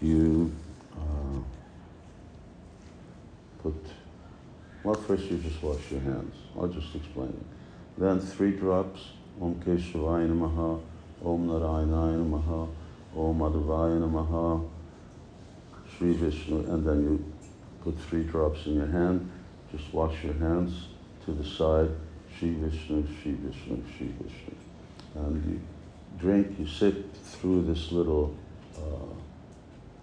you uh, put, well, first you just wash your hands. I'll just explain it. Then three drops, Om Keshavaya Namaha, Om Narayana Namaha, Om Madhavaya Namaha, Sri Vishnu, and then you put three drops in your hand, just wash your hands to the side, Sri Vishnu, Sri Vishnu, Sri Vishnu. And you drink, you sip through this little, uh,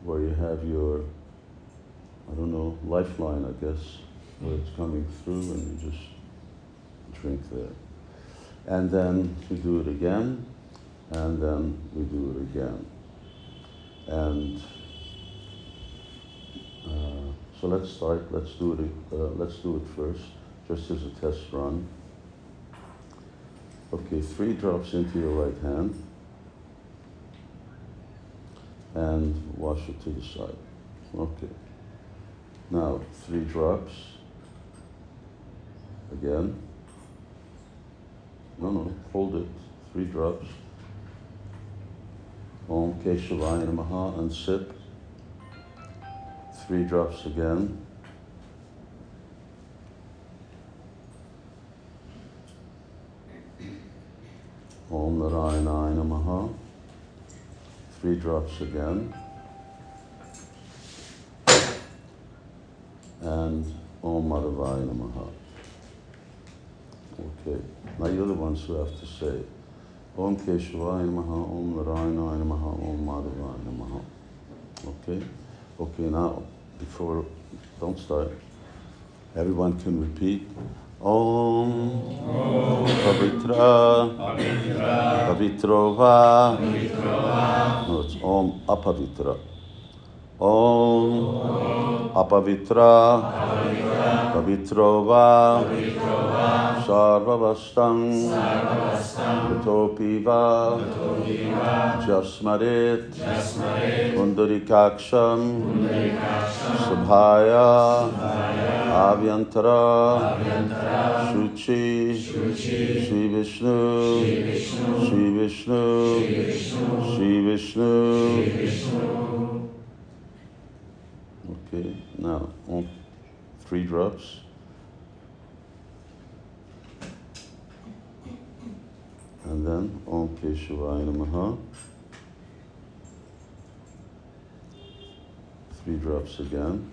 where you have your, I don't know, lifeline, I guess, where it's coming through, and you just drink there. And then we do it again, and then we do it again. And uh, so let's start. Let's do it. Uh, let's do it first, just as a test run. Okay, three drops into your right hand, and wash it to the side. Okay. Now three drops. Again. No, no, hold it. Three drops. Om Keshavaya Namaha and sip. Three drops again. Om Narayana Namaha. Three drops again. And Om Madhavaya Namaha. Okay. Now you're the ones who have to say Om Keshavaya Namaha, Om Narayana Namaha, Om Madhavaya Namaha. Okay? Okay, now, before, don't start. Everyone can repeat. Om Pavitra Pavitrova No, it's Om Apavitra. Om Apavitra Pavitrova Sarvavastam Vitopiva Jasmarit Pundarikaksham Subhaya Avyantara Shuchi Sri Vishnu. Sri Vishnu. Sri Vishnu. Okay, now on three drops. And then Om Keshavaya Namaha. Three drops again.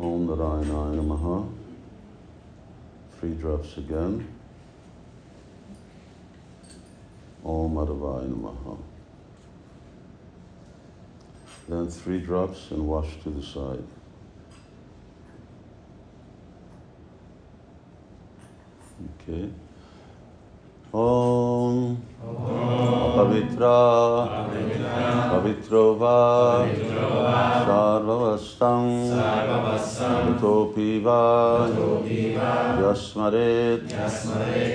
Om Narayana Namaha. Three drops again. Om Madhavaya Namaha. Then three drops and wash to the side. Okay. Om Pavitrova Sarvavastam Vitopiva Yasmaret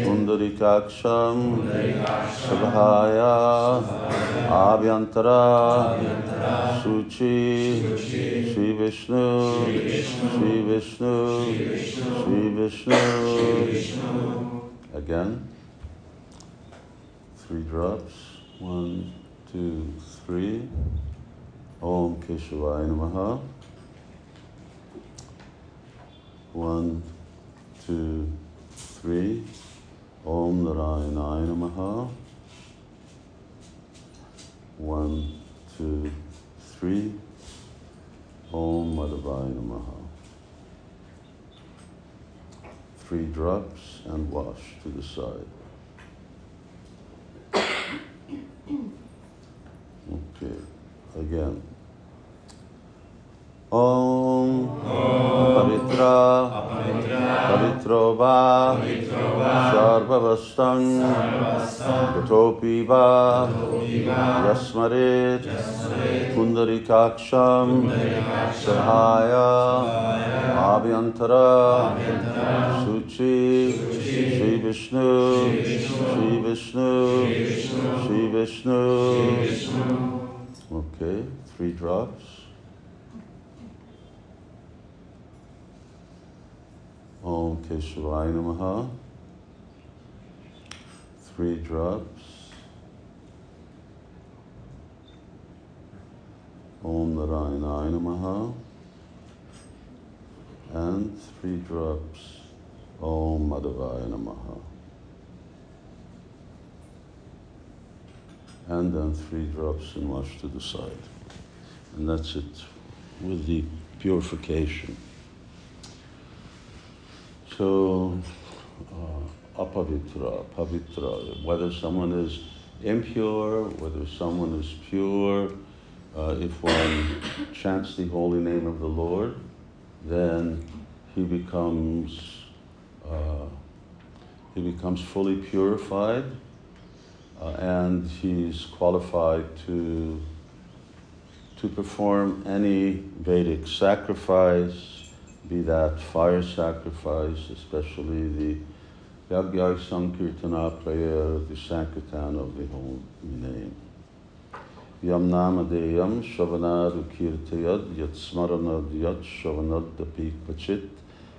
Pundarikaksham Sabhaya Abhyantara Suchi Sri Vishnu Sri Vishnu Sri Vishnu Again three drops. One, two, three. Om Keshavaya Namaha. One, two, three. Om Narayana Namaha. One, two, three. Om Madhavaya Namaha. Three drops and wash to the side. Okay, again. Pavitra. Pavitrova Sarvavastam. Gatopiva Yasmarit. Pundarikaksham Sahaya. Abhyantara. Suchi. Sri Vishnu. Sri Vishnu. Sri Vishnu. Okay, three drops. Om Namaha. Three drops. Om Narayanaya Namaha. And three drops. Om Madhavaya Namaha. And then three drops and wash to the side. And that's it with the purification. So, uh, apavitra, pavitra, whether someone is impure, whether someone is pure, uh, if one chants the holy name of the Lord, then he becomes uh, he becomes fully purified, uh, and he's qualified to to perform any Vedic sacrifice, be that fire sacrifice, especially the Yagya Sankirtana prayer, the Sankirtan of the holy name. Yam Namadeyam Shavanadu Kirtayad Yat Smaranad Yat Shavanad Dapik Pachit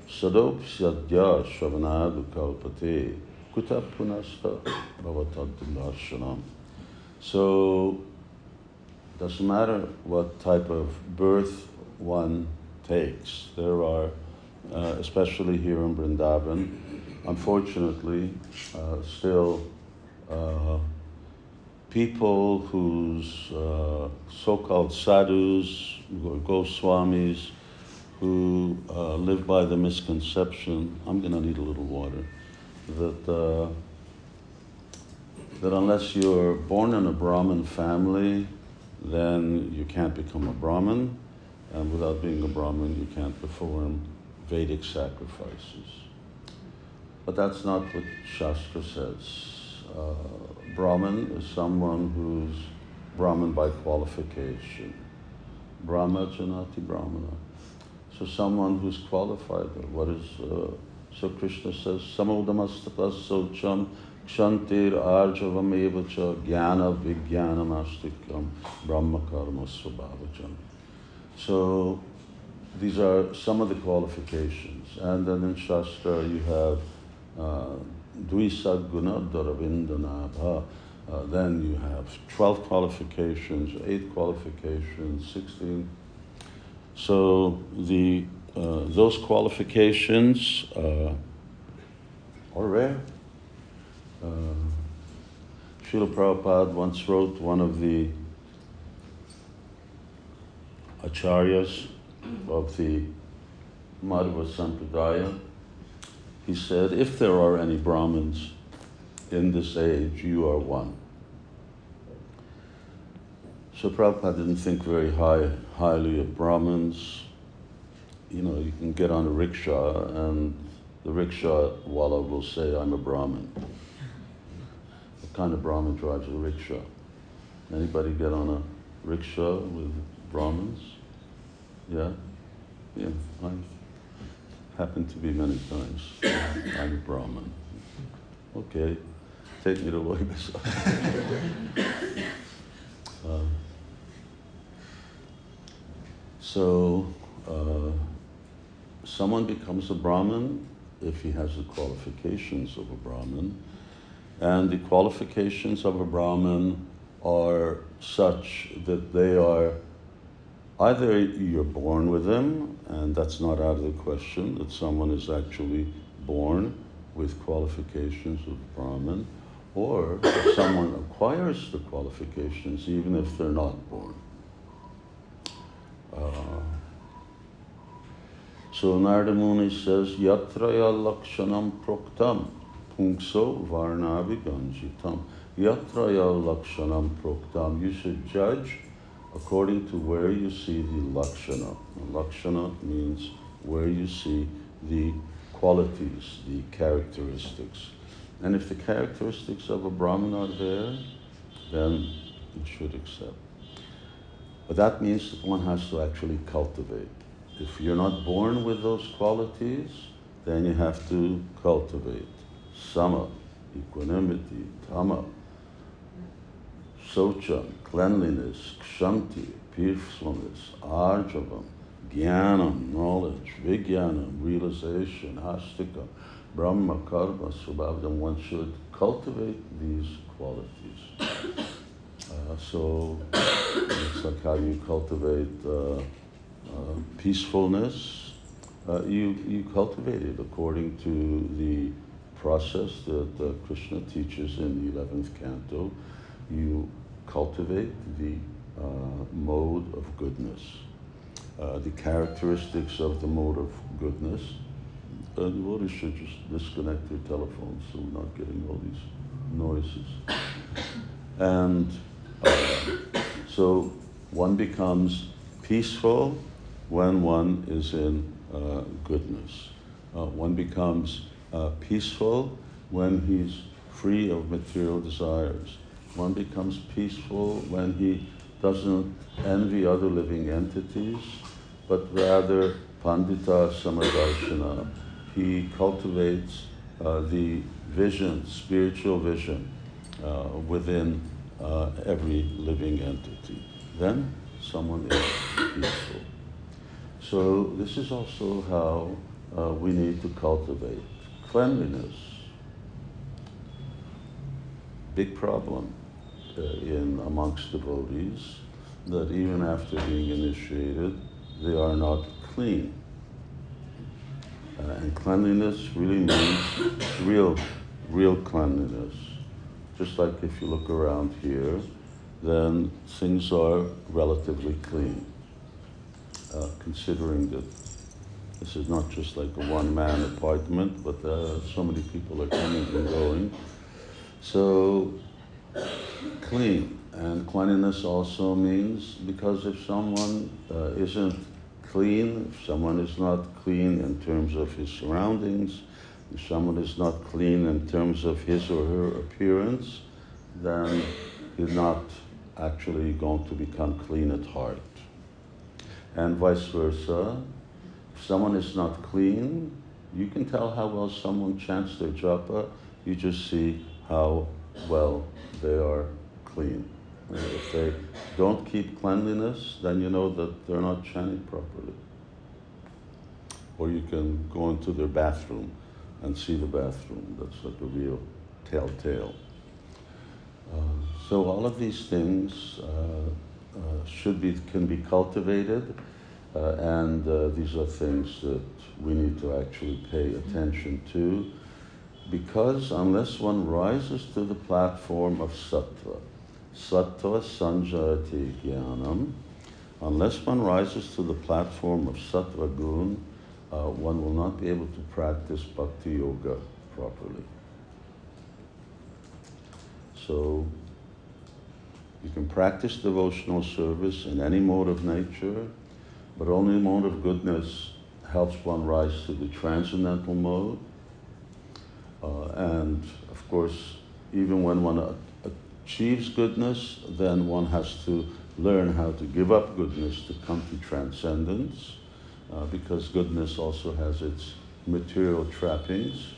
Sadop Sadya Shavanadu Kalpate Kuta Punasta Bhavatad. So, doesn't matter what type of birth one takes. There are, uh, especially here in Vrindavan, unfortunately, uh, still uh, people whose uh, so-called sadhus or Goswamis who uh, live by the misconception, I'm going to need a little water, that, that unless you're born in a Brahmin family, then you can't become a Brahmin, and without being a Brahmin, you can't perform Vedic sacrifices. But that's not what Shastra says. Uh, Brahmin is someone who's Brahmin by qualification. Brahma Janati Brahmana. So someone who's qualified. What is, uh, so Krishna says, Samodamastapa Socham Kshantir Arjavam Evacha Jnana Vijnanam Astikam Brahma Karma. So these are some of the qualifications. And then in Shastra you have uh, Dvisaguna Daravindanabha. Uh, then you have 12 qualifications, 8 qualifications, 16. So the, uh, those qualifications uh, are rare. Uh, Srila Prabhupada once wrote one of the acharyas of the Madhva Sampradaya he said, if there are any Brahmins in this age, you are one. So Prabhupada didn't think very high, highly of Brahmins. You know, you can get on a rickshaw and the rickshaw walla will say, I'm a Brahmin. What kind of Brahmin drives a rickshaw? Anybody get on a rickshaw with Brahmins? Yeah? Yeah, I happen to be many times. I'm a Brahmin. Okay, take me to Loibasa. uh, so, uh, someone becomes a Brahmin if he has the qualifications of a Brahmin, and the qualifications of a Brahmin are such that they are either you're born with them, and that's not out of the question that someone is actually born with qualifications of Brahmin, or someone acquires the qualifications even if they're not born. Uh, so Narada Muni says, Yatraya lakshanam proktam punkso varnavi ganjitam. Yatraya lakshanam proktam. You should judge according to where you see the lakshana. Lakshana means where you see the qualities, the characteristics. And if the characteristics of a Brahman are there, then you should accept. But that means that one has to actually cultivate. If you're not born with those qualities, then you have to cultivate. Sama, equanimity, tama, socha, cleanliness, kshanti, peacefulness, arjavam, jnanam, knowledge, vijnanam, realization, astika, brahma, karma, subhavdam. One should cultivate these qualities. Uh, so it's like how you cultivate uh, uh, peacefulness. Uh, you, you cultivate it according to the process that uh, Krishna teaches in the 11th canto. You cultivate the uh, mode of goodness, uh, the characteristics of the mode of goodness. Uh, devotees should just disconnect their telephones so we're not getting all these noises. And uh, so one becomes peaceful when one is in uh, goodness. Uh, one becomes uh, peaceful when he's free of material desires. One becomes peaceful when he doesn't envy other living entities, but rather pandita samadarshana. He cultivates uh, the vision, spiritual vision, uh, within uh, every living entity. Then someone is peaceful. So this is also how uh, we need to cultivate cleanliness. Big problem in amongst devotees that even after being initiated, they are not clean. Uh, and cleanliness really means real, real cleanliness. Just like if you look around here, then things are relatively clean. Uh, considering that this is not just like a one-man apartment, but uh, so many people are coming and going. So clean, and cleanliness also means because if someone uh, isn't clean, if someone is not clean in terms of his surroundings, if someone is not clean in terms of his or her appearance, then he's not actually going to become clean at heart. And vice versa, if someone is not clean, you can tell how well someone chants their japa, you just see how well they are clean. If they don't keep cleanliness, then you know that they're not chanting properly. Or you can go into their bathroom and see the bathroom. That's like a real telltale. Uh, so all of these things uh, uh, should be can be cultivated, uh, and uh, these are things that we need to actually pay attention to, because unless one rises to the platform of sattva, sattva sanjayati jnanam, unless one rises to the platform of sattva gun, uh, one will not be able to practice bhakti yoga properly. So you can practice devotional service in any mode of nature, but only mode of goodness helps one rise to the transcendental mode. Uh, and of course, even when one achieves goodness, then one has to learn how to give up goodness to come to transcendence, uh, because goodness also has its material trappings.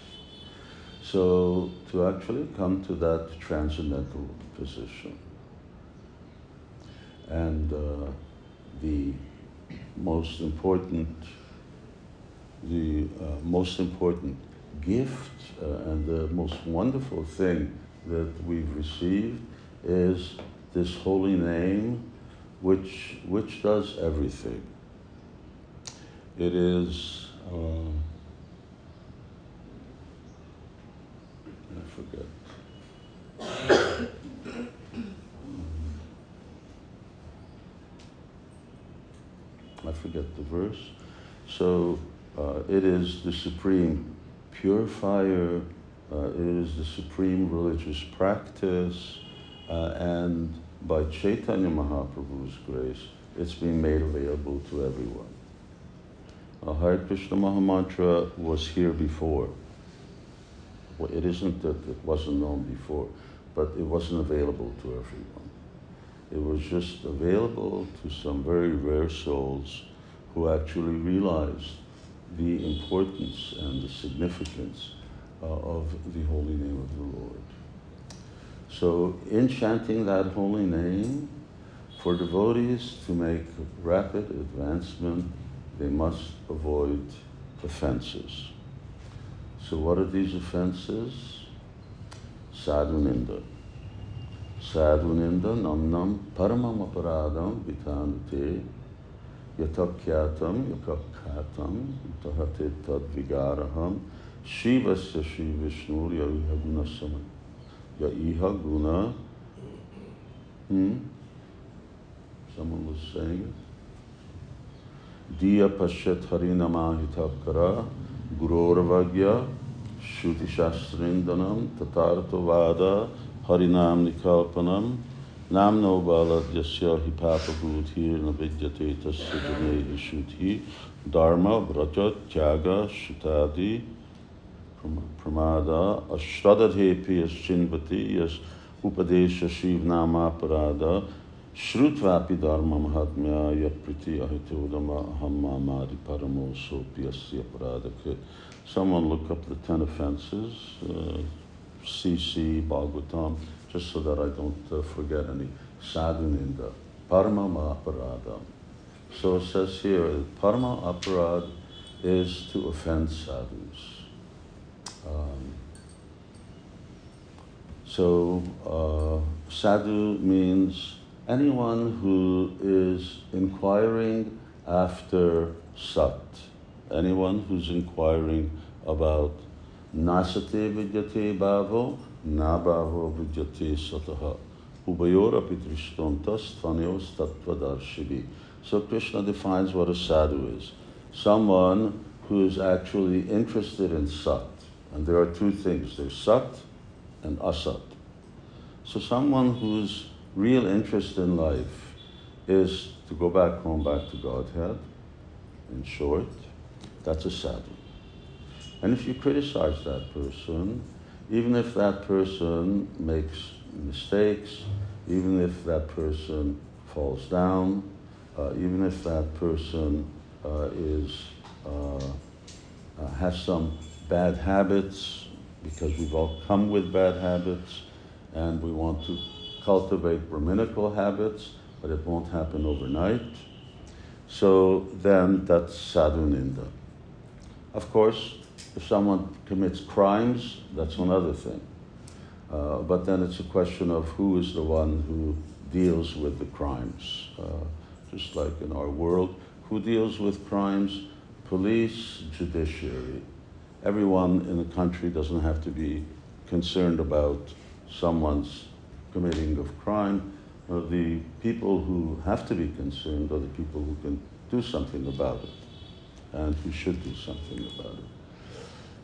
So, to actually come to that transcendental position. And uh, the most important, the uh, most important gift uh, and the most wonderful thing that we've received is this holy name, which which does everything. It is. Uh, I forget. I forget the verse. So uh, it is the supreme purifier, uh, it is the supreme religious practice, uh, and by Chaitanya Mahaprabhu's grace, it's been made available to everyone. Uh, Hare Krishna Mahamantra was here before. Well, it isn't that it wasn't known before, but it wasn't available to everyone. It was just available to some very rare souls who actually realized the importance and the significance uh, of the holy name of the Lord. So, in chanting that holy name, for devotees to make rapid advancement, they must avoid offenses. So, what are these offenses? Sadhuninda. sadhuninda namnam paramam aparadam vitanute yatakyátam, yakakkátam, tahatétad vigáraham, sívasya sívisnul, ja iha guna sama. Ja iha guna, hmm? Someone was saying it. Diya pashat harinamahitakara, gurorvagya, shruti shastrindhanam, tatarto vada, harinam nikalpanam, Namno Balad Yasya Hipapa Bhutir Navidyate Tasya Jane Shuti Dharma Vraja Tyaga Shutadi Pramada Ashradadhepi Yas Chinvati Yas Upadesha Shiv Nama Parada Shrutvapi dharma mahatmya yapriti ahitodama hammamadi paramo sopiyasya paradakrit. Someone look up the ten offenses, uh, CC, Bhagavatam, just so that I don't uh, forget any. Sadhuninda, Parma Mahaparada. So it says here, Parma Aparad is to offend sadhus. Um, so uh, sadhu means anyone who is inquiring after sat, anyone who's inquiring about nasate vidyate bhavo, na bhavo vidyate sataha, ubayor apitrishtontas tanyos tattvadarshini. So Krishna defines what a sadhu is. Someone who is actually interested in sat. And there are two things, there's sat and asat. So someone who's real interest in life is to go back home, back to Godhead, in short, that's a sadhu. And if you criticize that person, even if that person makes mistakes, even if that person falls down, uh, even if that person uh, is uh, uh has some bad habits, because we've all come with bad habits, and we want to cultivate Brahminical habits, but it won't happen overnight. So then that's sadhu ninda. Of course, if someone commits crimes, that's another thing. Uh, but then it's a question of who is the one who deals with the crimes. Uh, just like in our world, who deals with crimes? Police, judiciary. Everyone in the country doesn't have to be concerned about someone's committing of crime, uh, the people who have to be concerned are the people who can do something about it and who should do something about it.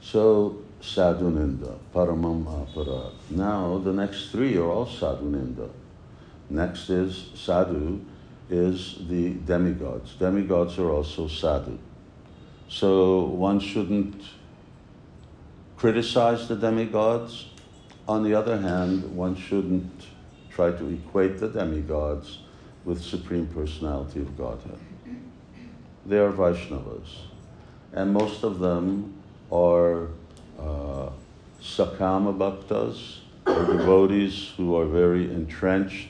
So, sadhuninda, paramam apara. Now, the next three are all sadhuninda. Next is sadhu, is the demigods. Demigods are also sadhu. So, one shouldn't criticize the demigods, on the other hand, one shouldn't try to equate the demigods with Supreme Personality of Godhead. They are Vaishnavas, and most of them are uh, Sakama Bhaktas, devotees who are very entrenched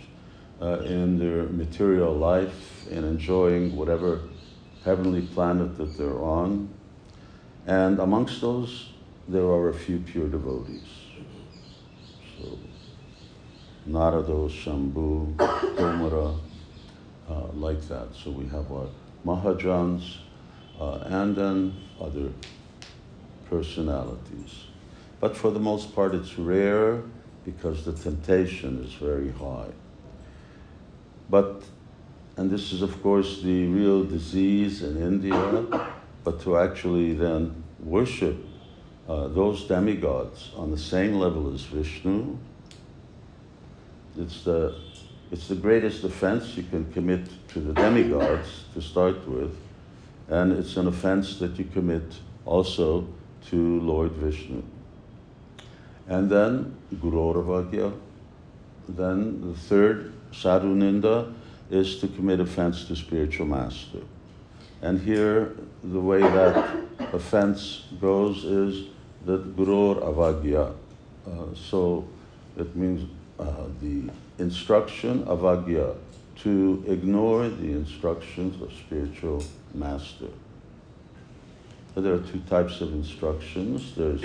uh, in their material life and enjoying whatever heavenly planet that they're on. And amongst those, there are a few pure devotees. So, Narado, Shambhu, Tomara, uh, like that. So we have our Mahajans uh, and then other personalities. But for the most part, it's rare because the temptation is very high. But, and this is of course the real disease in India, but to actually then worship uh, those demigods on the same level as Vishnu. It's the, it's the greatest offense you can commit to the demigods to start with, and it's an offense that you commit also to Lord Vishnu. And then Guroravagya. Then the third, Sadhuninda, is to commit offense to spiritual master. And here, the way that offense goes is that Gurur Avagya. Uh, so it means uh, the instruction Avagya, to ignore the instructions of spiritual master. There are two types of instructions. There's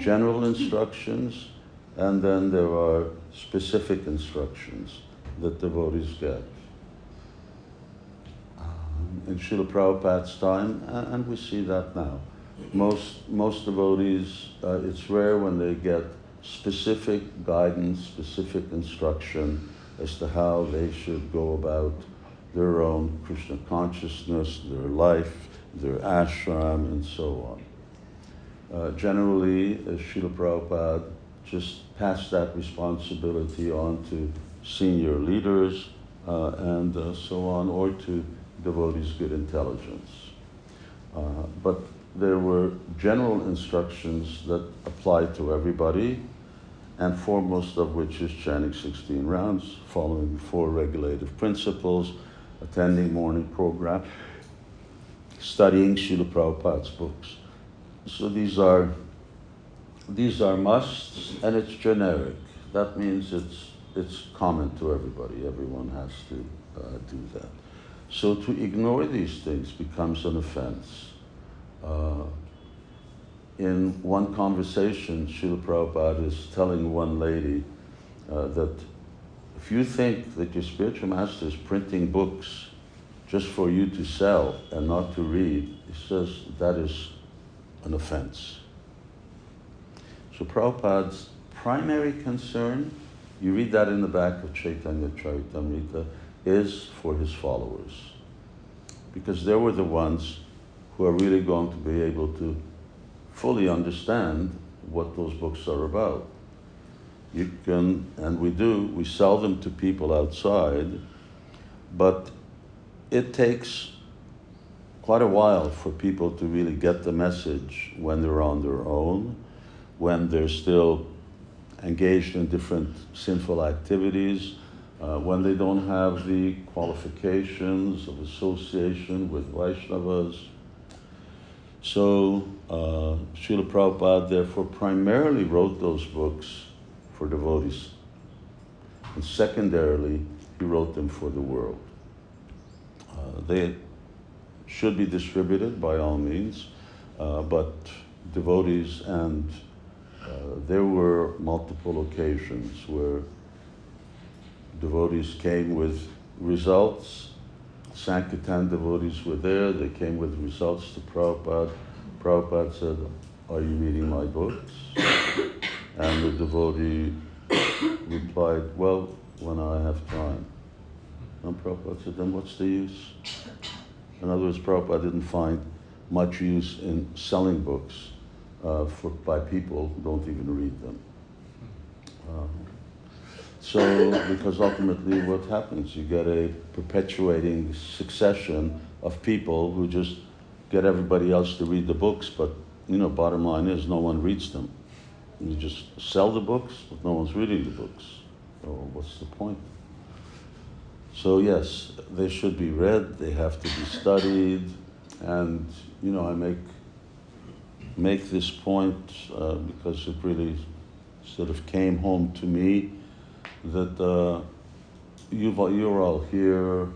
general instructions and then there are specific instructions that devotees get. Um, in Srila Prabhupada's time, and we see that now, most, most devotees, uh, it's rare when they get specific guidance, specific instruction as to how they should go about their own Krishna consciousness, their life, their ashram, and so on. Uh, generally, uh, Prabhupada just passed that responsibility on to senior leaders uh, and uh, so on, or to devotees' good intelligence. Uh, but there were general instructions that applied to everybody, and foremost of which is chanting 16 rounds, following four regulative principles, attending morning program, studying Srila Prabhupada's books. So these are these are musts, and it's generic. That means it's it's common to everybody. Everyone has to uh, do that. So to ignore these things becomes an offense. Uh, in one conversation, Srila Prabhupada is telling one lady uh, that if you think that your spiritual master is printing books just for you to sell and not to read, he says that is an offense. So Prabhupada's primary concern, you read that in the back of Chaitanya Charitamrita, is for his followers. Because they were the ones who are really going to be able to fully understand what those books are about. You can, and we do, we sell them to people outside, but it takes quite a while for people to really get the message when they're on their own, when they're still engaged in different sinful activities, uh, when they don't have the qualifications of association with Vaishnavas. So, uh, Srila Prabhupada therefore primarily wrote those books for devotees. And secondarily, he wrote them for the world. Uh, they should be distributed by all means, uh, but devotees and uh, there were multiple occasions where devotees came with results. Sankirtan devotees were there, they came with results to Prabhupada. Prabhupada said, Are you reading my books? And the devotee replied, Well, when I have time. And Prabhupada Then what's the use? In other words, Prabhupada didn't find much use in selling books uh, for, by people who don't even read them. Um, so, because ultimately what happens, you get a perpetuating succession of people who just get everybody else to read the books, but you know, bottom line is no one reads them. You just sell the books, but no one's reading the books. So what's the point? So yes, they should be read, they have to be studied, and you know, I make make this point uh, because it really sort of came home to me that uh, you're all here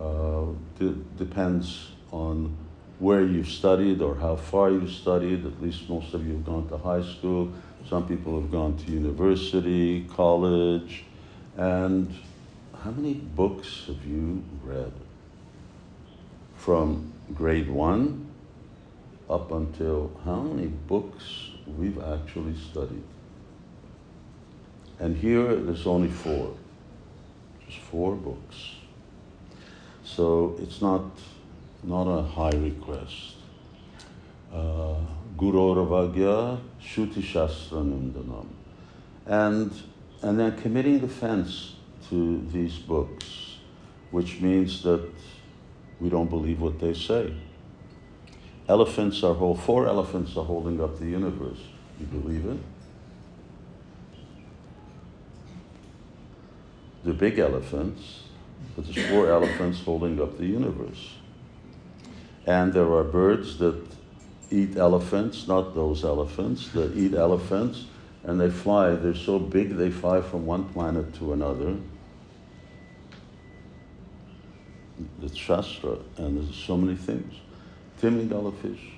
uh, de- depends on where you've studied or how far you've studied. At least most of you have gone to high school. Some people have gone to university, college. And how many books have you read? From grade one up until how many books we've actually studied? And here there's only four, just four books. So it's not, not a high request. Uh, Guru Ravagya Shuti Shastra Nindanam. And, and then committing offense to these books, which means that we don't believe what they say. Elephants are whole, four elephants are holding up the universe. You believe it? the big elephants, but there's four elephants holding up the universe. And there are birds that eat elephants, not those elephants, that eat elephants, and they fly. They're so big they fly from one planet to another. It's Shastra, and there's so many things. Timmy fish,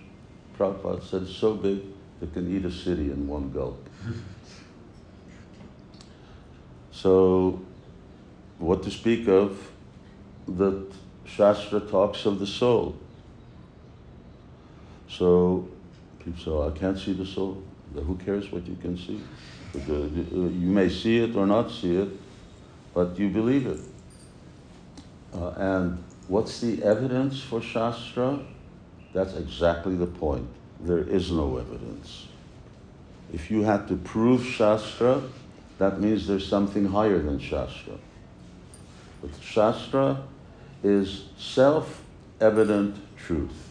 Prabhupada said, it's so big they can eat a city in one gulp. So, what to speak of that Shastra talks of the soul. So, people say, oh, I can't see the soul. Who cares what you can see? You may see it or not see it, but you believe it. Uh, and what's the evidence for Shastra? That's exactly the point. There is no evidence. If you had to prove Shastra, that means there's something higher than Shastra. But Shastra is self evident truth.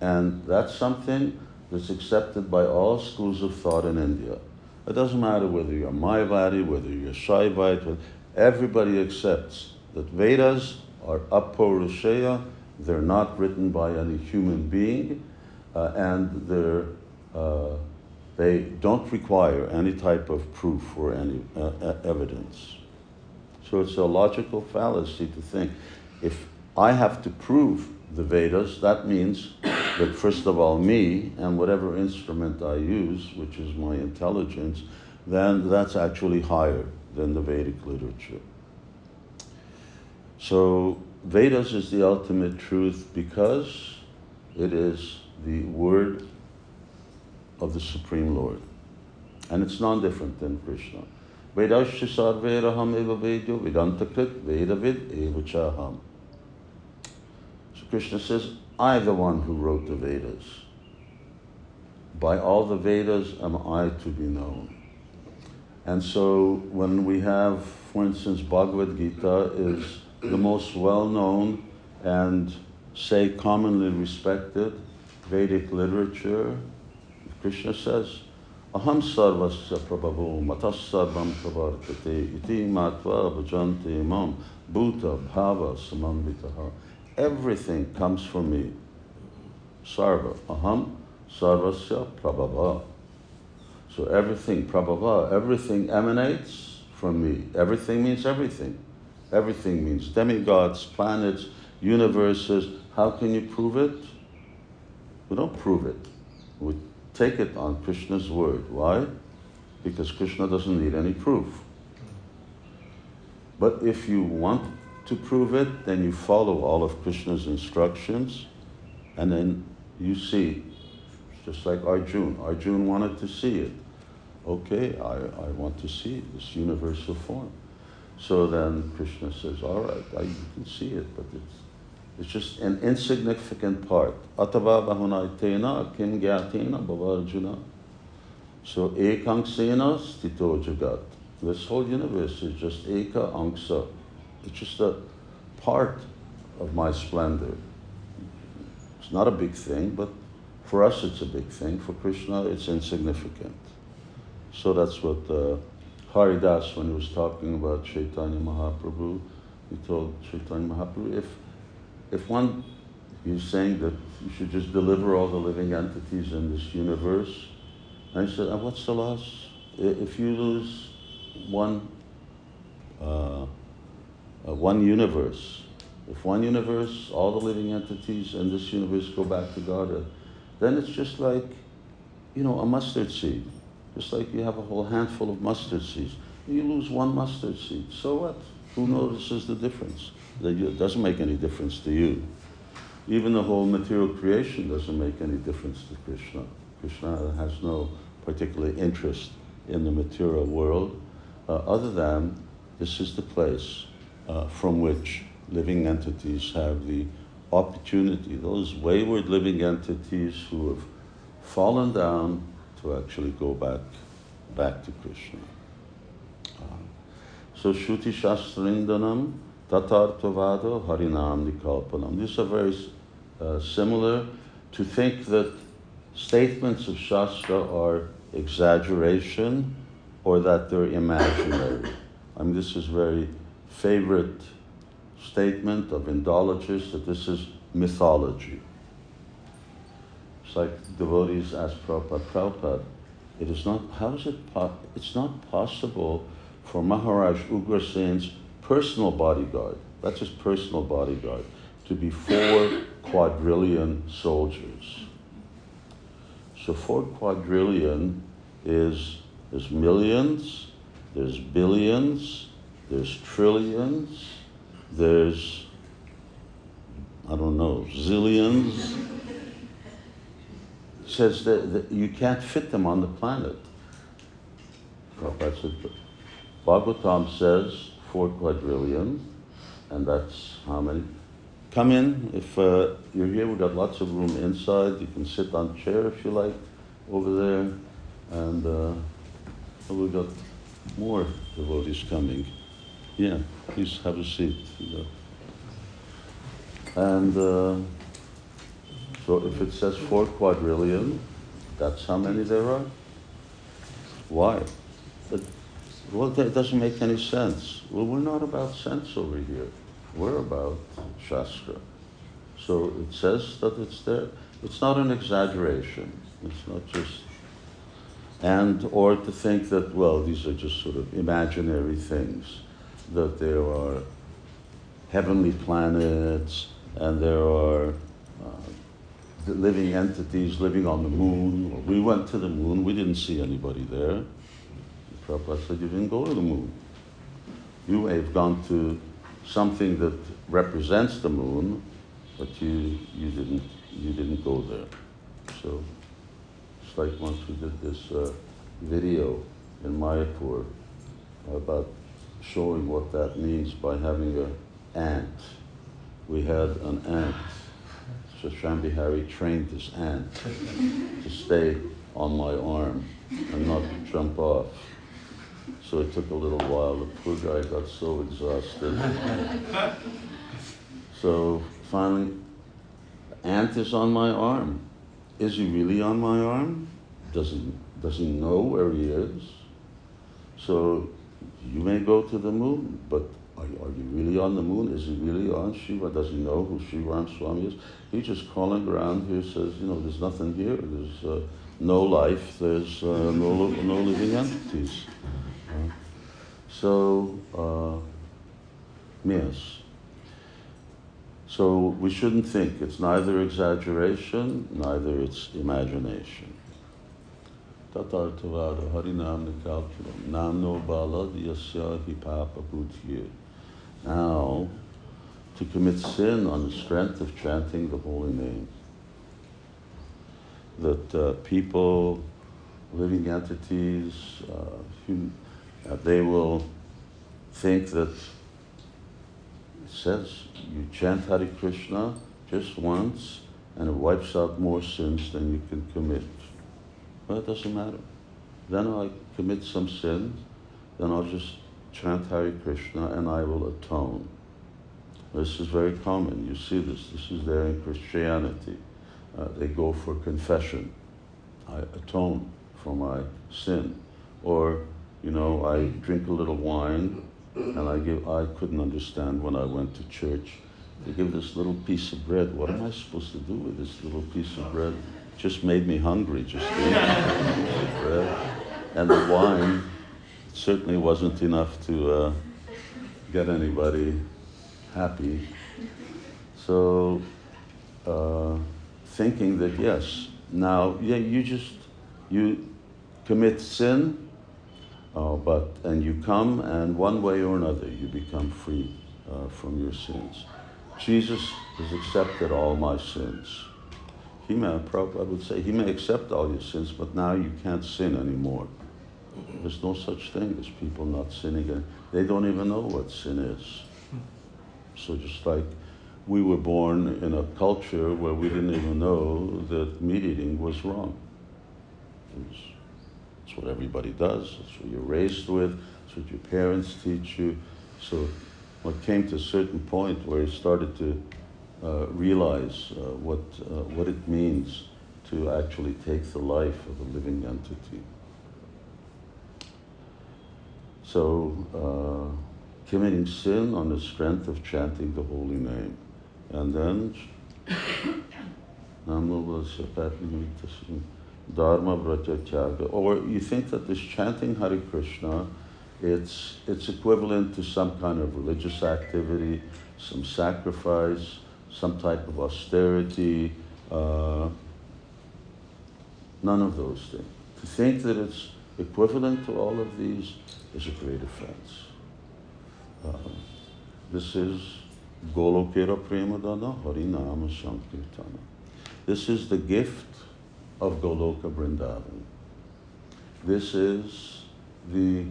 And that's something that's accepted by all schools of thought in India. It doesn't matter whether you're Mayavadi, whether you're Shaivite, everybody accepts that Vedas are apaurusheya, they're not written by any human being, uh, and they're, uh, they don't require any type of proof or any uh, evidence. So it's a logical fallacy to think if I have to prove the Vedas, that means that first of all, me and whatever instrument I use, which is my intelligence, then that's actually higher than the Vedic literature. So, Vedas is the ultimate truth because it is the word of the Supreme Lord. And it's non different than Krishna. Vedasya eva vedyo vedantakrit vedavid eva. So Krishna says, I, the one who wrote the Vedas. By all the Vedas am I to be known. And so when we have, for instance, Bhagavad Gita is the most well known and, say, commonly respected Vedic literature, Krishna says, Aham sarvasya prabhavo matas sarvam pravartate iti matva bhajante imam bhuta bhava samamvitaha everything comes from me. Sarva. Aham sarvasya prabhava. So everything, prabhava, everything emanates from me. Everything means everything. Everything means demigods, planets, universes. How can you prove it? We don't prove it. We take it on Krishna's word. Why? Because Krishna doesn't need any proof. But if you want to prove it, then you follow all of Krishna's instructions, and then you see, just like Arjun. Arjun wanted to see it. Okay, I, I want to see this universal form. So then Krishna says, all right, I, you can see it, but it's, it's just an insignificant part. Atava bahunaitena kim gyatena bhavarjuna. So ekang stito jagat. This whole universe is just eka angsa it's just a part of my splendor. It's not a big thing, but for us it's a big thing. For Krishna, it's insignificant. So that's what uh, Haridas, when he was talking about Chaitanya Mahaprabhu, he told Chaitanya Mahaprabhu, if, if one, he's saying that you should just deliver all the living entities in this universe. And I said, and what's the loss? If you lose one uh, uh, one universe. If one universe, all the living entities in this universe go back to God, then it's just like, you know, a mustard seed. Just like you have a whole handful of mustard seeds. You lose one mustard seed. So what? Who notices the difference? It doesn't make any difference to you. Even the whole material creation doesn't make any difference to Krishna. Krishna has no particular interest in the material world, uh, other than this is the place uh, from which living entities have the opportunity, those wayward living entities who have fallen down to actually go back, back to Krishna. Uh, so Shruti Shastrindanam, Tatartavada, Harinam Nikalpanam. These are very uh, similar to think that statements of Shastra are exaggeration or that they're imaginary. I mean, this is very favorite statement of Indologists that this is mythology. It's like devotees ask Prabhupada, Prabhupada, it is not, how is it, po- it's not possible for Maharaj Ugrasen's personal bodyguard, that's his personal bodyguard, to be four quadrillion soldiers. So four quadrillion is, is millions there's billions, there's trillions, there's, I don't know, zillions. Says that, that, you can't fit them on the planet. Bhagavatam says four quadrillion, and that's how many? Come in. If uh, you're here, we've got lots of room inside. You can sit on a chair if you like over there. And uh, we've got more devotees coming. Yeah, please have a seat. And uh, so if it says four quadrillion, that's how many there are? Why? But, well, that doesn't make any sense. Well, we're not about sense over here. We're about Shastra. So it says that it's there. It's not an exaggeration. It's not just, and or to think that well these are just sort of imaginary things, that there are heavenly planets and there are living entities living on the moon. We went to the moon. We didn't see anybody there. The Prabhupada said you didn't go to the moon. You may have gone to something that represents the moon, but you, you, didn't, you didn't go there. So it's like once we did this uh, video in Mayapur about showing what that means by having an ant. We had an ant. So Shambhari trained this ant to stay on my arm and not jump off. So it took a little while. The poor guy got so exhausted. so finally, ant is on my arm. Is he really on my arm? Does he, does he know where he is? So you may go to the moon, but are you, are you really on the moon? Is he really on Shiva? Does he know who Shiva Swami is? He's just crawling around here, says, you know, there's nothing here. There's uh, no life. There's uh, no, no living entities. So, uh, yes. So we shouldn't think it's neither exaggeration, neither it's imagination. Tatartavada Harinam Nikalpuram Namno Bala Yasya Hipapa Now, to commit sin on the strength of chanting the holy name. That uh, people, living entities, uh, human, uh, they will think that it says you chant Hare Krishna just once and it wipes out more sins than you can commit. Well, it doesn't matter. Then I commit some sin, then I'll just chant Hare Krishna and I will atone. This is very common. You see this. This is there in Christianity. Uh, they go for confession. I atone for my sin. Or you know, I drink a little wine, and I give. I couldn't understand when I went to church. They give this little piece of bread. What am I supposed to do with this little piece of bread? Just made me hungry. Just eat bread, and the wine certainly wasn't enough to uh, get anybody happy. So, uh, thinking that yes, now yeah, you just you commit sin uh, but and you come, and one way or another, you become free uh, from your sins. Jesus has accepted all my sins. He may, Prabhupada would say, he may accept all your sins, but now you can't sin anymore. There's no such thing as people not sinning. They don't even know what sin is. So just like we were born in a culture where we didn't even know that meat eating was wrong. It was that's what everybody does. That's what you're raised with. That's what your parents teach you. So what came to a certain point where he started to uh, realize uh, what, uh, what it means to actually take the life of a living entity. So, uh, committing sin on the strength of chanting the holy name. And then, Dharma Vraja Or you think that this chanting Hare Krishna, it's, it's equivalent to some kind of religious activity, some sacrifice, some type of austerity, uh, none of those things. To think that it's, equivalent to all of these is a great offense. Uh, this is Golokera Premadana Harinama Sankirtana. This is the gift of Goloka Vrindavan. This is the,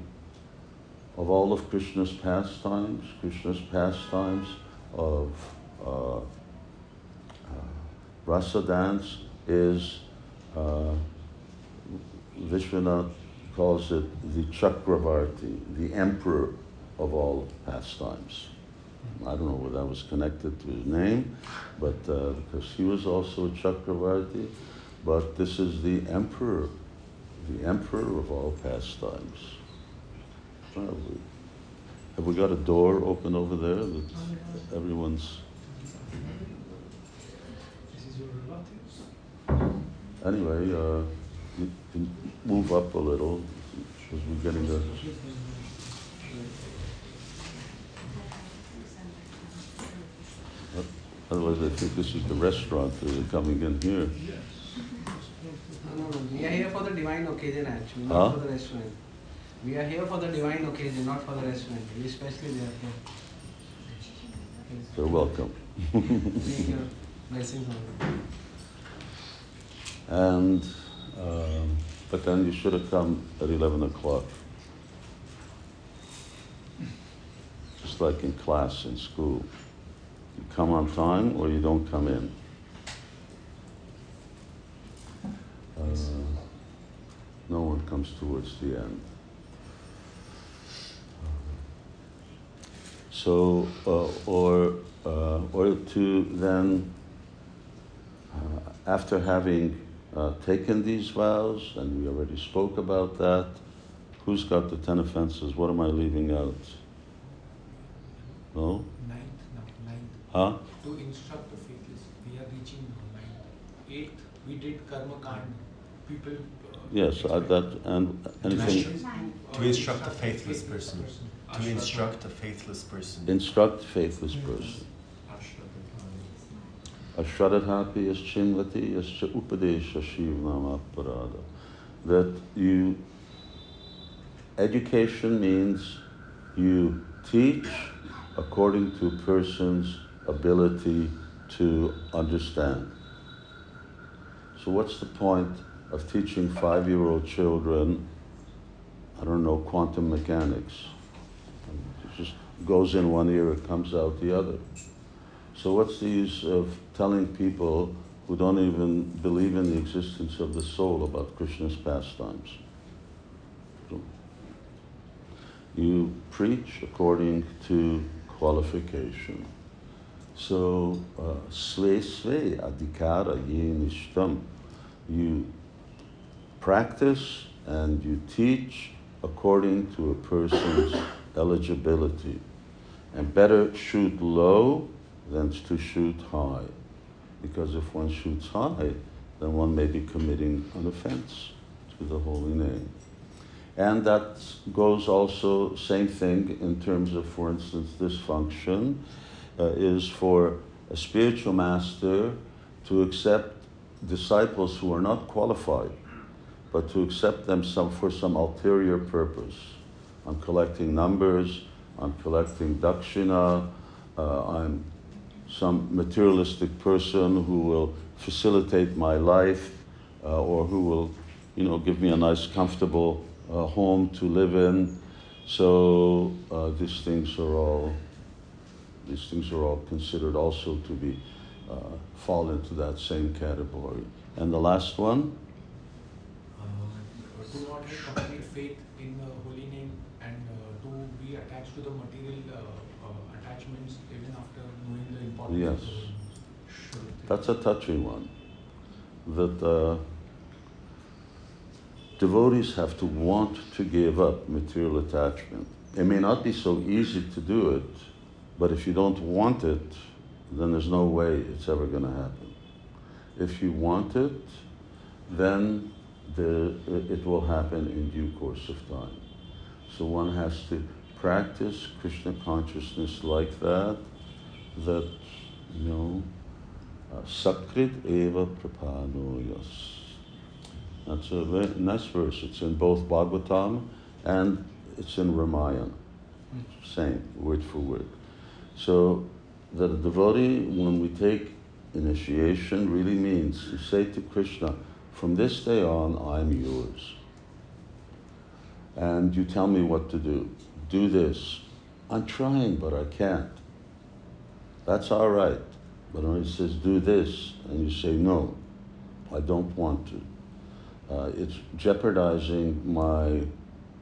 of all of Krishna's pastimes, Krishna's pastimes of uh, uh, rasa dance is, uh, Vishwanath calls it the Chakravarti, the emperor of all pastimes. I don't know whether that was connected to his name, but uh, because he was also a Chakravarti, but this is the emperor, the emperor of all pastimes. Probably. Have we got a door open over there that everyone's? Anyway, uh, move up a little because we're getting the. Otherwise, I think this is the restaurant. They're coming in here. No, no, we are here for the divine occasion actually, not Huh? for the restaurant. We are here for the divine occasion, not for the restaurant. We especially there for. They're welcome. Take your blessings on them. And, um, but then you should have come at 11 o'clock. Just like in class in school. You come on time or you don't come in. Uh, no one comes towards the end. So, uh, or, uh, or to then, uh, after having uh, taken these vows, and we already spoke about that, who's got the ten offenses? What am I leaving out? No? Ninth, no, ninth. Huh? To instruct the faithless, we are reaching ninth. Eighth, we did karma kand. People. Uh, Yes, I, that, and anything, To instruct a faithless person. To instruct a faithless person. instruct faithless person. Ashradhapi yaschinvati yascha upadesha shivnam aparada. That you, education means you teach according to person's ability to understand. So what's the point of teaching five-year-old children, I don't know, quantum mechanics? It just goes in one ear, it comes out the other. So what's the use of telling people who don't even believe in the existence of the soul about Krishna's pastimes? You preach according to qualification. So, uh, sve sve adhikara yenishtam. You practice and you teach according to a person's eligibility. And better shoot low than to shoot high. Because if one shoots high, then one may be committing an offense to the holy name. And that goes also, same thing in terms of, for instance, this function uh, is for a spiritual master to accept disciples who are not qualified, but to accept them some, for some ulterior purpose. I'm collecting numbers, I'm collecting dakshina, uh, I'm some materialistic person who will facilitate my life uh, or who will, you know, give me a nice, comfortable uh, home to live in. So uh, these things are all these things are all considered also to be uh, fall into that same category. And the last one, Uh, do not have complete faith in the holy name and uh, to be attached to the material uh, uh, attachments even after knowing the importance Yes. that's a touchy one. That uh, devotees have to want to give up material attachment. It may not be so easy to do it, but if you don't want it, then there's no way it's ever going to happen. If you want it, then the, it will happen in due course of time. So one has to practice Krishna consciousness like that, that, you know, Sakrit eva prapanoyas. That's a very nice verse. It's in both Bhagavatam and it's in Ramayana. Same, word for word. So that a devotee, when we take initiation, really means to say to Krishna, from this day on, I'm yours. And you tell me what to do. Do this. I'm trying, but I can't. That's all right. But when he says, do this, and you say, no, I don't want to, uh, it's jeopardizing my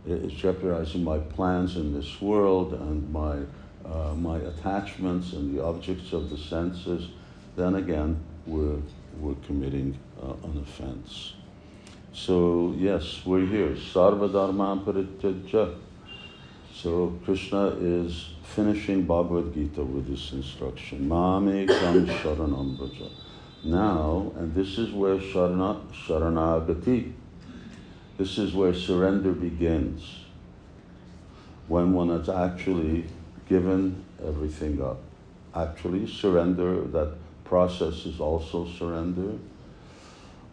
it's jeopardizing my plans in this world and my uh, my attachments and the objects of the senses, then again we're we're committing uh, an offense. So yes, we're here. Sarva dharma parityaja. So Krishna is finishing Bhagavad Gita with this instruction. Mame kam sharanam braja. Now, and this is where sharana, sharanagati, this is where surrender begins. When one has actually given everything up. Actually, surrender, that process is also surrender.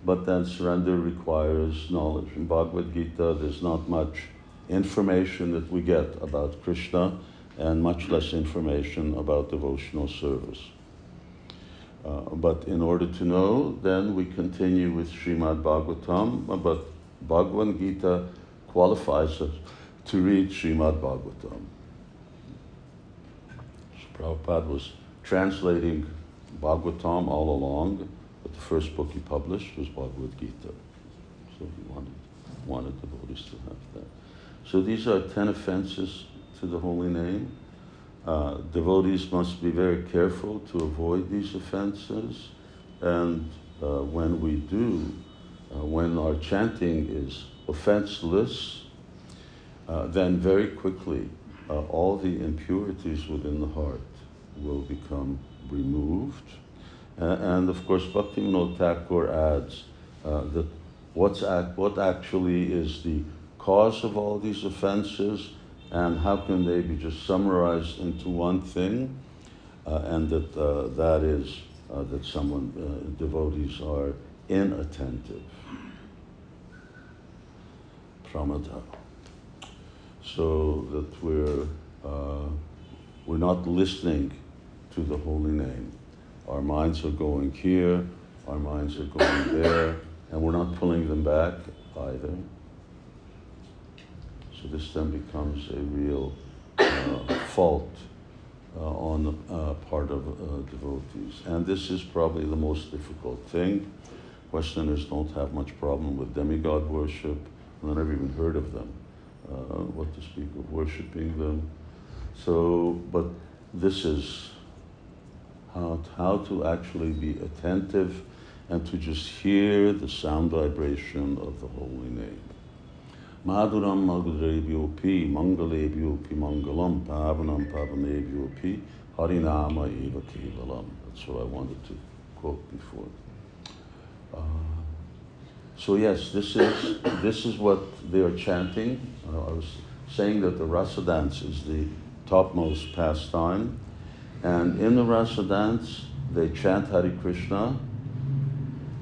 But then surrender requires knowledge. In Bhagavad Gita, there's not much information that we get about Krishna and much less information about devotional service. Uh, but in order to know, then we continue with Srimad Bhagavatam, but Bhagavad Gita qualifies us to read Srimad Bhagavatam. So Prabhupada was translating Bhagavatam all along, but the first book he published was Bhagavad Gita. So he wanted, wanted devotees to have that. So these are ten offenses to the holy name. Uh, devotees must be very careful to avoid these offenses, and uh, when we do, uh, when our chanting is offenseless, uh, then very quickly uh, all the impurities within the heart will become removed. and of course, Bhaktivinoda Thakur adds that what's act, what actually is the cause of all these offenses and how can they be just summarized into one thing, uh, and that uh, that is uh, that someone uh, devotees are inattentive. Pramada. So that we're uh, we're not listening to the holy name. Our minds are going here, our minds are going there, and we're not pulling them back either. So this then becomes a real uh, fault uh, on the uh, part of uh, devotees. And this is probably the most difficult thing. Westerners don't have much problem with demigod worship. I've never even heard of them. Uh, what to speak of worshiping them. So, but this is how, how to actually be attentive and to just hear the sound vibration of the holy name. Madhuram Madhurebhyopi Mangalebhyopi Mangalam Pavanam Pavanebhyopi Harinama Eva Kevalam. That's what I wanted to quote before. Uh, so yes, this is this is what they are chanting. Uh, I was saying that the rasa dance is the topmost pastime, and in the rasa dance they chant Hare Krishna,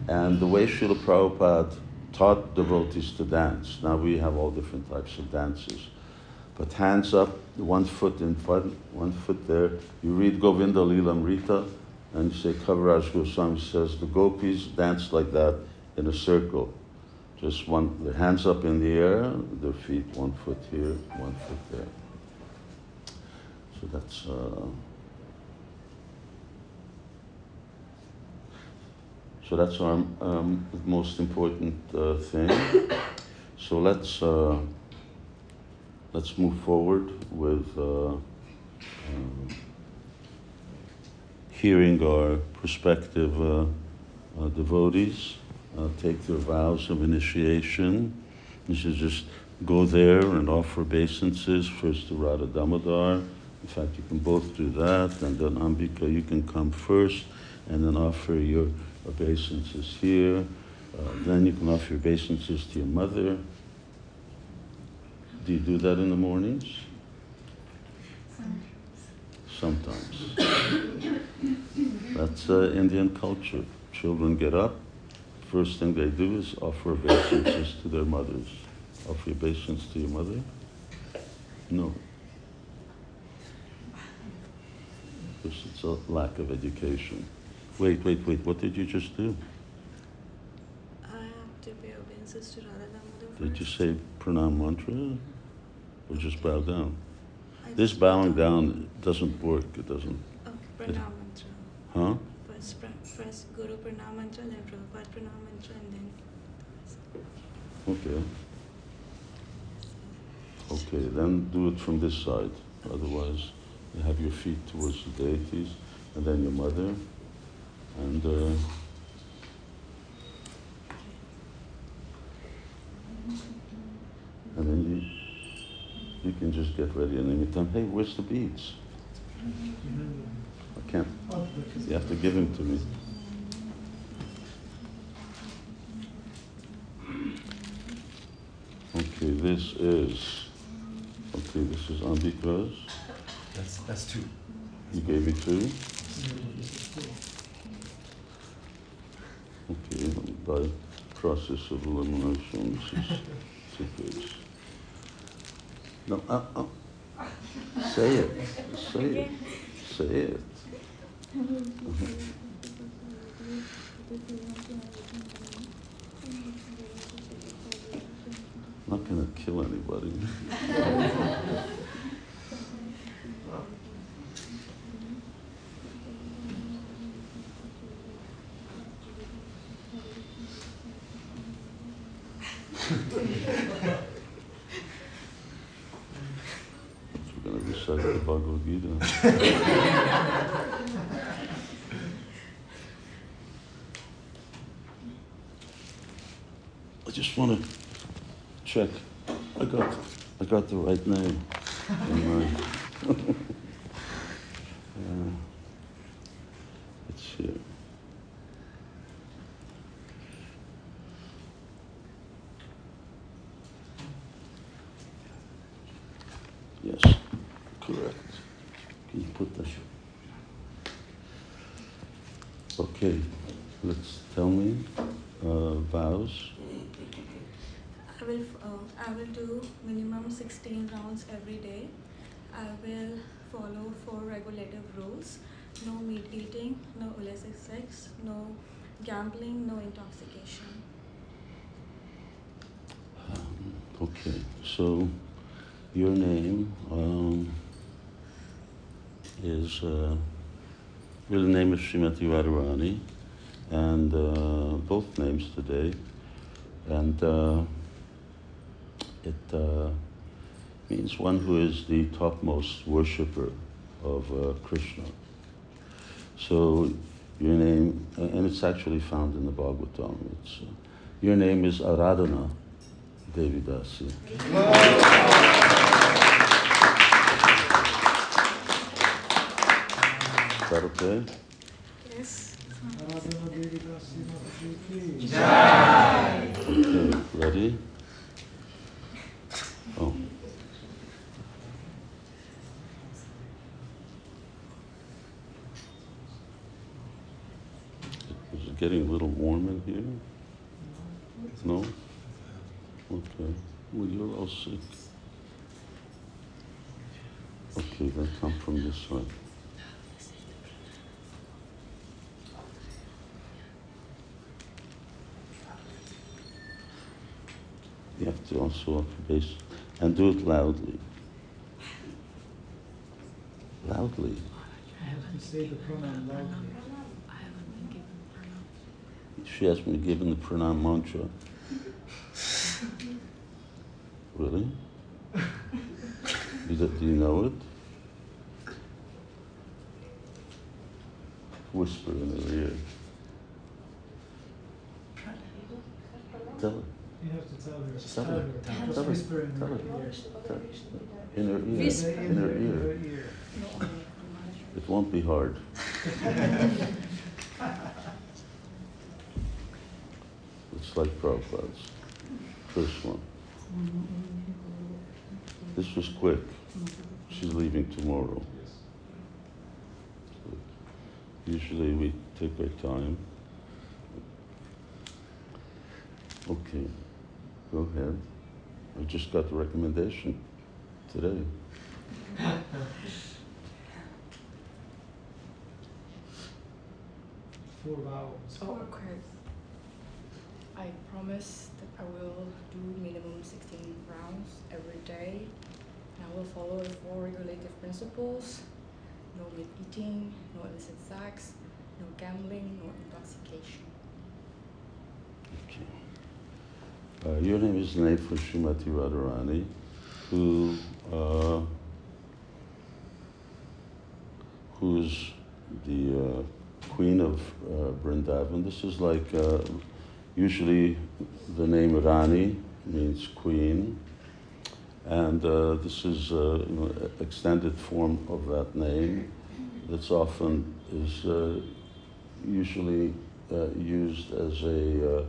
and the way Srila Prabhupada taught devotees to dance. Now we have all different types of dances. But hands up, one foot in front, one foot there. You read Govinda Lilamrita, and you say, Kaviraj Goswami says, the gopis dance like that in a circle. Just one, their hands up in the air, their feet one foot here, one foot there. So that's. Uh, So that's our um, most important uh, thing. So let's uh, let's move forward with uh, um, hearing our prospective uh, uh, devotees uh, take their vows of initiation. You should just go there and offer obeisances first to Radha Damodar. In fact, you can both do that, and then Ambika, you can come first, and then offer your obeisances here. Uh, then you can offer obeisances to your mother. Do you do that in the mornings? Sometimes. That's uh, Indian culture. Children get up first thing they do is offer obeisances to their mothers. Offer obeisance to your mother? No. Because it's a lack of education. Wait, wait, wait, what did you just do? I have to pay obeisances to Radha Damodar Did you say pranam mantra? Or just bow down? I This bowing down doesn't work, it doesn't, Okay, pranam mantra. huh? First, first Guru pranam mantra, then Prabhupada pranam mantra, and then. Okay. Okay, then do it from this side. Otherwise, you have your feet towards the deities, and then your mother, and uh, and then you you can just get ready and then you tell them, hey, where's the beads? I can't. You have to give them to me. Okay, this is okay. This is Ambika's. That's that's two. You gave me two. Okay, by process of elimination, this is. No, uh, uh, say it. Say it. Say it. Not gonna kill anybody. We're gonna recite the Bhagavad Gita. I just wanna check, I got, I got the right name in. Uh, It's here. Yes, correct. Can you put that? Okay, let's tell me uh, vows. I will, uh, I will do 16 rounds every day. I will follow four regulative rules. No meat eating, no illicit sex, no gambling, no intoxication. Um, Okay, so your name um, is, uh, real name is Srimati Radharani, and uh, both names today, and uh, it uh, means one who is the topmost worshipper of uh, Krishna. So your name, uh, and it's actually found in the Bhagavatam. It's, uh, your name is Aradhana Devi Dasi. Is that okay? Yes. Okay, ready? Oh. Is it getting a little warm in here? No? Okay. Well, you're all sick. Okay, then come from this side. You have to also up the bass and do it loudly. Loudly. I have to say the pranam loudly. She asked me to give him the pranam mantra. Really? Do you, know it? Whisper in her ear. Tell her. You have to tell her. Tell Tell her. her. Tell her. whisper in Tell her her. Tell her. In her ear. In her ear. ear. It won't be hard. like Prabhupada's first one. This was quick. She's leaving tomorrow. Usually we take our time. Okay, go ahead. I just got the recommendation today. Four vowels. Oh, okay. I promise that I will do minimum 16 rounds every day. And I will follow the four regulative principles no meat eating, no illicit sex, no gambling, no intoxication. Okay. Uh, your name is Nefa Shumati Radharani, who uh, who's the uh, queen of uh, Vrindavan. This is like uh, usually the name Rani means queen, and uh, this is uh, you know, extended form of that name. That's often is uh, usually uh, used as a uh,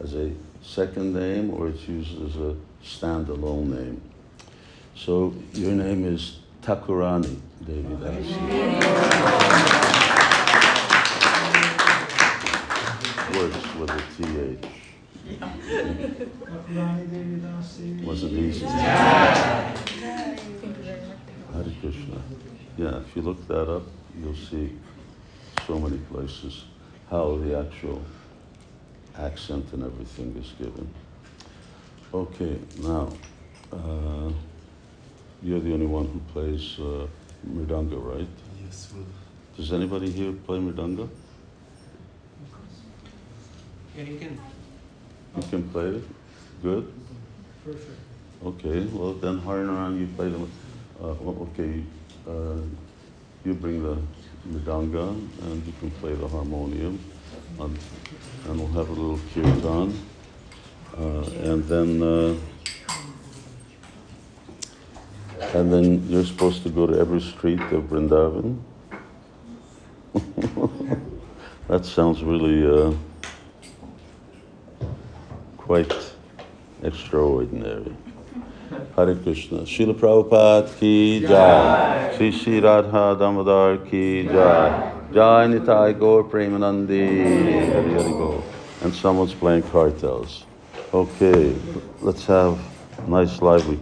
as a second name, or it's used as a standalone name. So your name is Thakurani David with a TH. Rani Devi Dasi. Wasn't easy. Thank you very much. Hare Krishna. Yeah, if you look that up, you'll see so many places how the actual accent and everything is given. Okay, now, uh, you're the only one who plays uh, Mridanga, right? Yes, well, Does anybody here play Mridanga? Yeah, you can. You can play it? Good? Perfect. Okay, well then Harinaran, you play the, uh, okay, uh, you bring the mridanga and you can play the harmonium. And, and we'll have a little kirtan. Uh, and then, uh, and then you're supposed to go to every street of Vrindavan. that sounds really, uh, quite extraordinary. Hare Krishna. Srila Prabhupada ki jai. Sri Sri Radha Damodar ki jai. Jai Nitai Gaur Premanandi. Hare Hare Go. And someone's playing kartals. Okay, let's have a nice lively